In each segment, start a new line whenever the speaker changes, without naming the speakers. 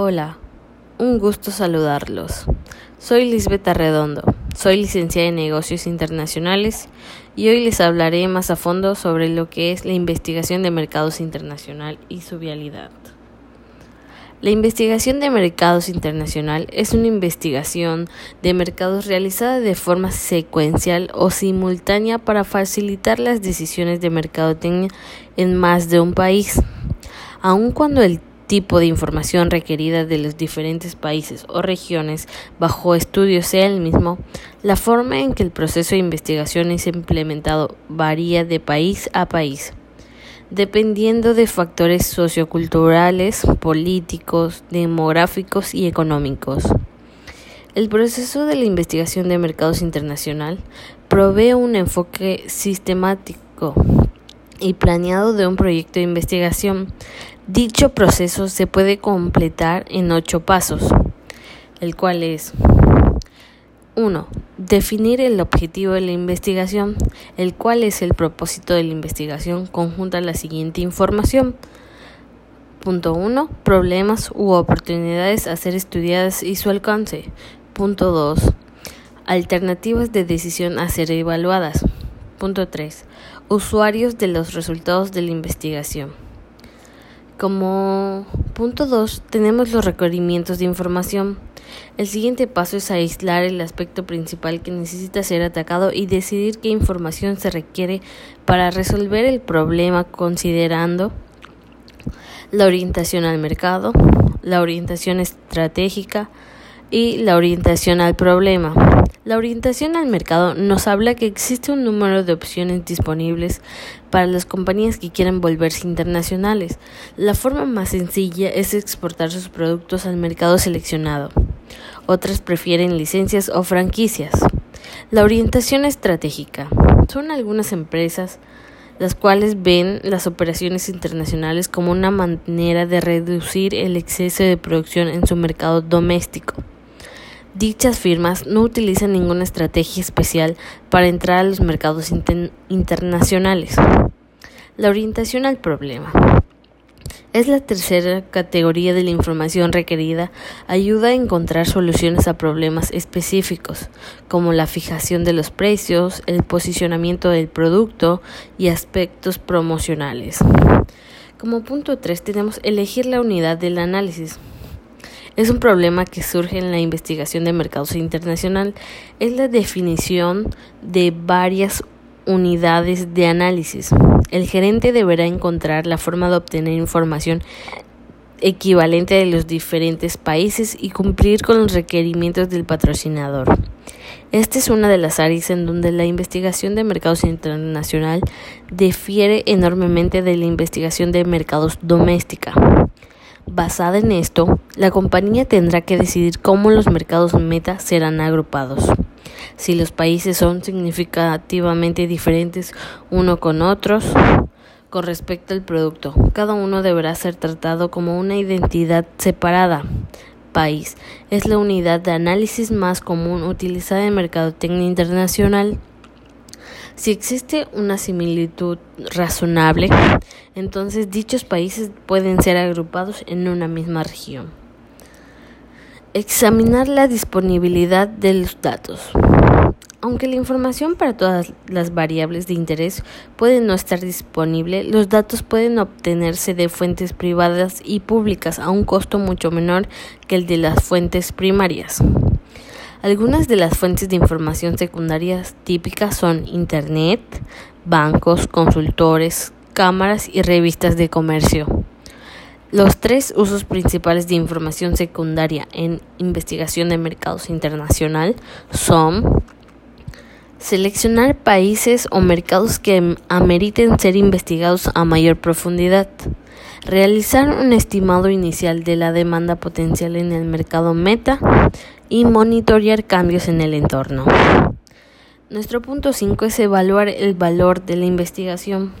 Hola, un gusto saludarlos. Soy Lisbeth Arredondo, soy licenciada en negocios internacionales y hoy les hablaré más a fondo sobre lo que es la investigación de mercados internacional y su vialidad. La investigación de mercados internacional es una investigación de mercados realizada de forma secuencial o simultánea para facilitar las decisiones de mercadotecnia en más de un país. Aun cuando el tipo de información requerida de los diferentes países o regiones bajo estudio sea el mismo, la forma en que el proceso de investigación es implementado varía de país a país, dependiendo de factores socioculturales, políticos, demográficos y económicos. El proceso de la investigación de mercados internacional provee un enfoque sistemático y planeado de un proyecto de investigación Dicho proceso se puede completar en ocho pasos, el cual es 1. Definir el objetivo de la investigación, el cual es el propósito de la investigación conjunta la siguiente información. Punto 1. Problemas u oportunidades a ser estudiadas y su alcance. Punto 2. Alternativas de decisión a ser evaluadas. Punto 3. Usuarios de los resultados de la investigación. Como punto 2 tenemos los requerimientos de información. El siguiente paso es aislar el aspecto principal que necesita ser atacado y decidir qué información se requiere para resolver el problema considerando la orientación al mercado, la orientación estratégica y la orientación al problema. La orientación al mercado nos habla que existe un número de opciones disponibles para las compañías que quieren volverse internacionales. La forma más sencilla es exportar sus productos al mercado seleccionado. Otras prefieren licencias o franquicias. La orientación estratégica. Son algunas empresas las cuales ven las operaciones internacionales como una manera de reducir el exceso de producción en su mercado doméstico. Dichas firmas no utilizan ninguna estrategia especial para entrar a los mercados internacionales. La orientación al problema. Es la tercera categoría de la información requerida. Ayuda a encontrar soluciones a problemas específicos, como la fijación de los precios, el posicionamiento del producto y aspectos promocionales. Como punto 3 tenemos elegir la unidad del análisis. Es un problema que surge en la investigación de mercados internacional. Es la definición de varias unidades de análisis. El gerente deberá encontrar la forma de obtener información equivalente de los diferentes países y cumplir con los requerimientos del patrocinador. Esta es una de las áreas en donde la investigación de mercados internacional difiere enormemente de la investigación de mercados doméstica. Basada en esto, la compañía tendrá que decidir cómo los mercados meta serán agrupados. Si los países son significativamente diferentes uno con otros con respecto al producto, cada uno deberá ser tratado como una identidad separada. País es la unidad de análisis más común utilizada en mercadotecnia internacional. Si existe una similitud razonable, entonces dichos países pueden ser agrupados en una misma región. Examinar la disponibilidad de los datos. Aunque la información para todas las variables de interés puede no estar disponible, los datos pueden obtenerse de fuentes privadas y públicas a un costo mucho menor que el de las fuentes primarias. Algunas de las fuentes de información secundarias típicas son Internet, bancos, consultores, cámaras y revistas de comercio. Los tres usos principales de información secundaria en investigación de mercados internacional son seleccionar países o mercados que ameriten ser investigados a mayor profundidad, realizar un estimado inicial de la demanda potencial en el mercado meta y monitorear cambios en el entorno. Nuestro punto 5 es evaluar el valor de la investigación.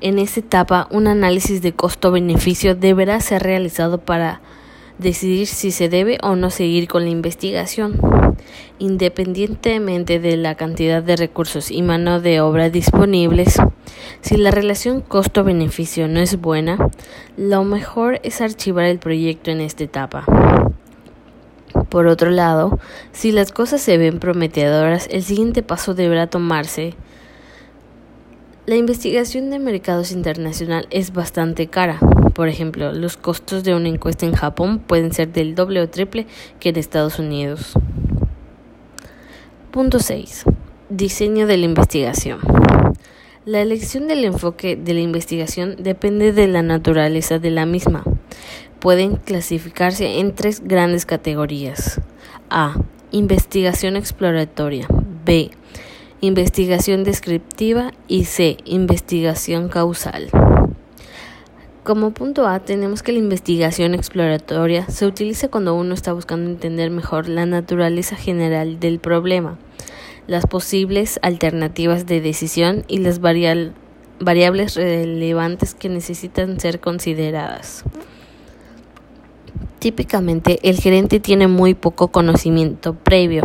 En esta etapa, un análisis de costo-beneficio deberá ser realizado para decidir si se debe o no seguir con la investigación. Independientemente de la cantidad de recursos y mano de obra disponibles, si la relación costo-beneficio no es buena, lo mejor es archivar el proyecto en esta etapa. Por otro lado, si las cosas se ven prometedoras, el siguiente paso deberá tomarse. La investigación de mercados internacional es bastante cara. Por ejemplo, los costos de una encuesta en Japón pueden ser del doble o triple que en Estados Unidos. Punto 6. Diseño de la investigación. La elección del enfoque de la investigación depende de la naturaleza de la misma. Pueden clasificarse en tres grandes categorías. A. Investigación exploratoria. B. Investigación descriptiva. Y C. Investigación causal. Como punto A, tenemos que la investigación exploratoria se utiliza cuando uno está buscando entender mejor la naturaleza general del problema, las posibles alternativas de decisión y las variables relevantes que necesitan ser consideradas. Típicamente, el gerente tiene muy poco conocimiento previo.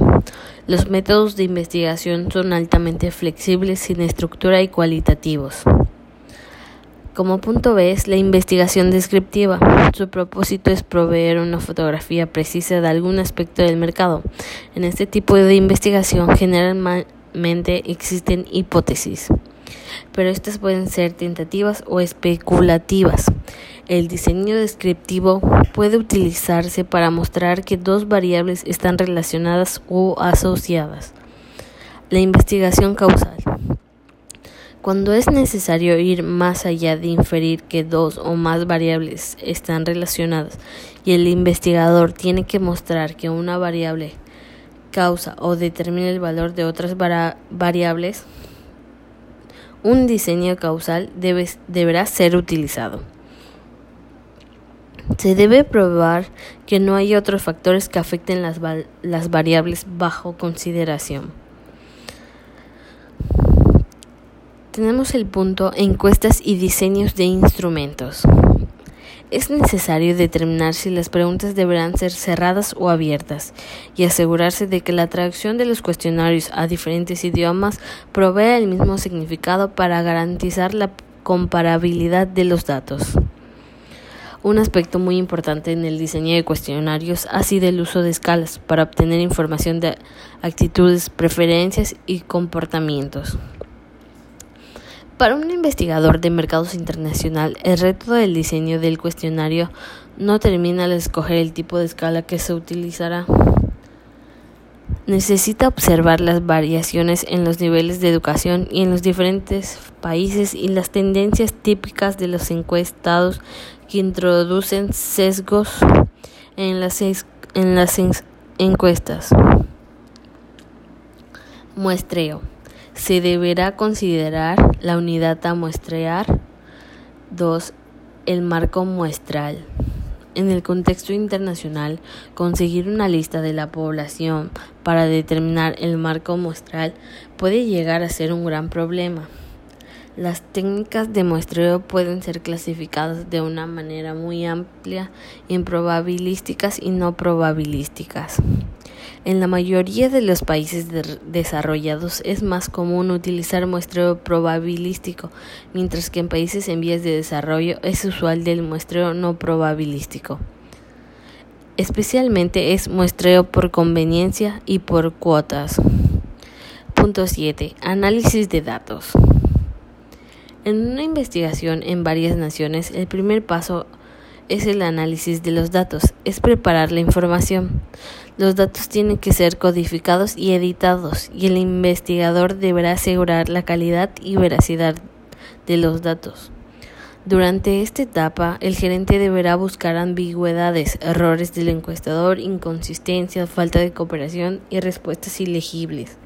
Los métodos de investigación son altamente flexibles, sin estructura y cualitativos. Como punto B es la investigación descriptiva. Su propósito es proveer una fotografía precisa de algún aspecto del mercado. En este tipo de investigación generalmente existen hipótesis, pero estas pueden ser tentativas o especulativas. El diseño descriptivo puede utilizarse para mostrar que dos variables están relacionadas o asociadas. La investigación causal. Cuando es necesario ir más allá de inferir que dos o más variables están relacionadas y el investigador tiene que mostrar que una variable causa o determina el valor de otras variables, un diseño causal debe, deberá ser utilizado. Se debe probar que no hay otros factores que afecten las, las variables bajo consideración. Tenemos el punto encuestas y diseños de instrumentos. Es necesario determinar si las preguntas deberán ser cerradas o abiertas y asegurarse de que la traducción de los cuestionarios a diferentes idiomas provea el mismo significado para garantizar la comparabilidad de los datos. Un aspecto muy importante en el diseño de cuestionarios ha sido el uso de escalas para obtener información de actitudes, preferencias y comportamientos. Para un investigador de mercados internacional, el reto del diseño del cuestionario no termina al escoger el tipo de escala que se utilizará. Necesita observar las variaciones en los niveles de educación y en los diferentes países y las tendencias típicas de los encuestados que introducen sesgos en las, en las encuestas. Muestreo se deberá considerar la unidad a muestrear. 2. El marco muestral. En el contexto internacional, conseguir una lista de la población para determinar el marco muestral puede llegar a ser un gran problema. Las técnicas de muestreo pueden ser clasificadas de una manera muy amplia en probabilísticas y no probabilísticas. En la mayoría de los países desarrollados es más común utilizar muestreo probabilístico, mientras que en países en vías de desarrollo es usual el muestreo no probabilístico. Especialmente es muestreo por conveniencia y por cuotas. Punto 7. Análisis de datos. En una investigación en varias naciones, el primer paso es el análisis de los datos, es preparar la información. Los datos tienen que ser codificados y editados y el investigador deberá asegurar la calidad y veracidad de los datos. Durante esta etapa, el gerente deberá buscar ambigüedades, errores del encuestador, inconsistencias, falta de cooperación y respuestas ilegibles.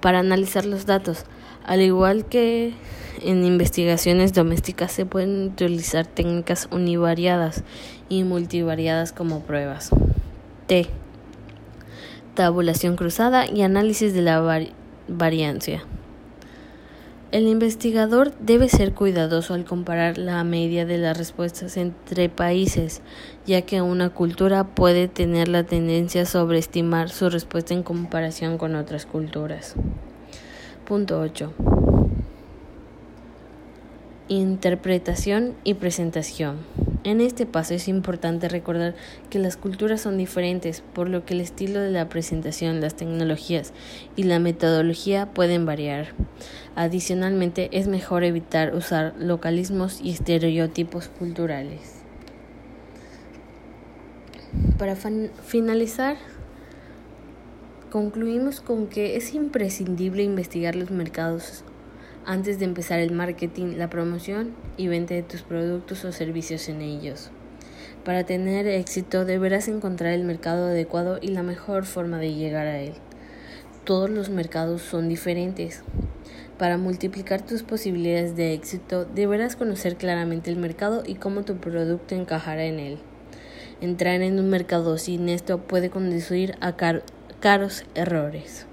Para analizar los datos, al igual que en investigaciones domésticas se pueden utilizar técnicas univariadas y multivariadas como pruebas. T. Tabulación cruzada y análisis de la variancia. El investigador debe ser cuidadoso al comparar la media de las respuestas entre países, ya que una cultura puede tener la tendencia a sobreestimar su respuesta en comparación con otras culturas. Punto 8. Interpretación y presentación. En este paso es importante recordar que las culturas son diferentes, por lo que el estilo de la presentación, las tecnologías y la metodología pueden variar. Adicionalmente, es mejor evitar usar localismos y estereotipos culturales. Para finalizar, concluimos con que es imprescindible investigar los mercados antes de empezar el marketing, la promoción y venta de tus productos o servicios en ellos. Para tener éxito deberás encontrar el mercado adecuado y la mejor forma de llegar a él. Todos los mercados son diferentes. Para multiplicar tus posibilidades de éxito deberás conocer claramente el mercado y cómo tu producto encajará en él. Entrar en un mercado sin esto puede conducir a caros errores.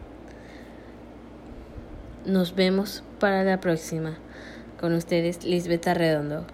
Nos vemos para la próxima. Con ustedes, Lisbeth Redondo.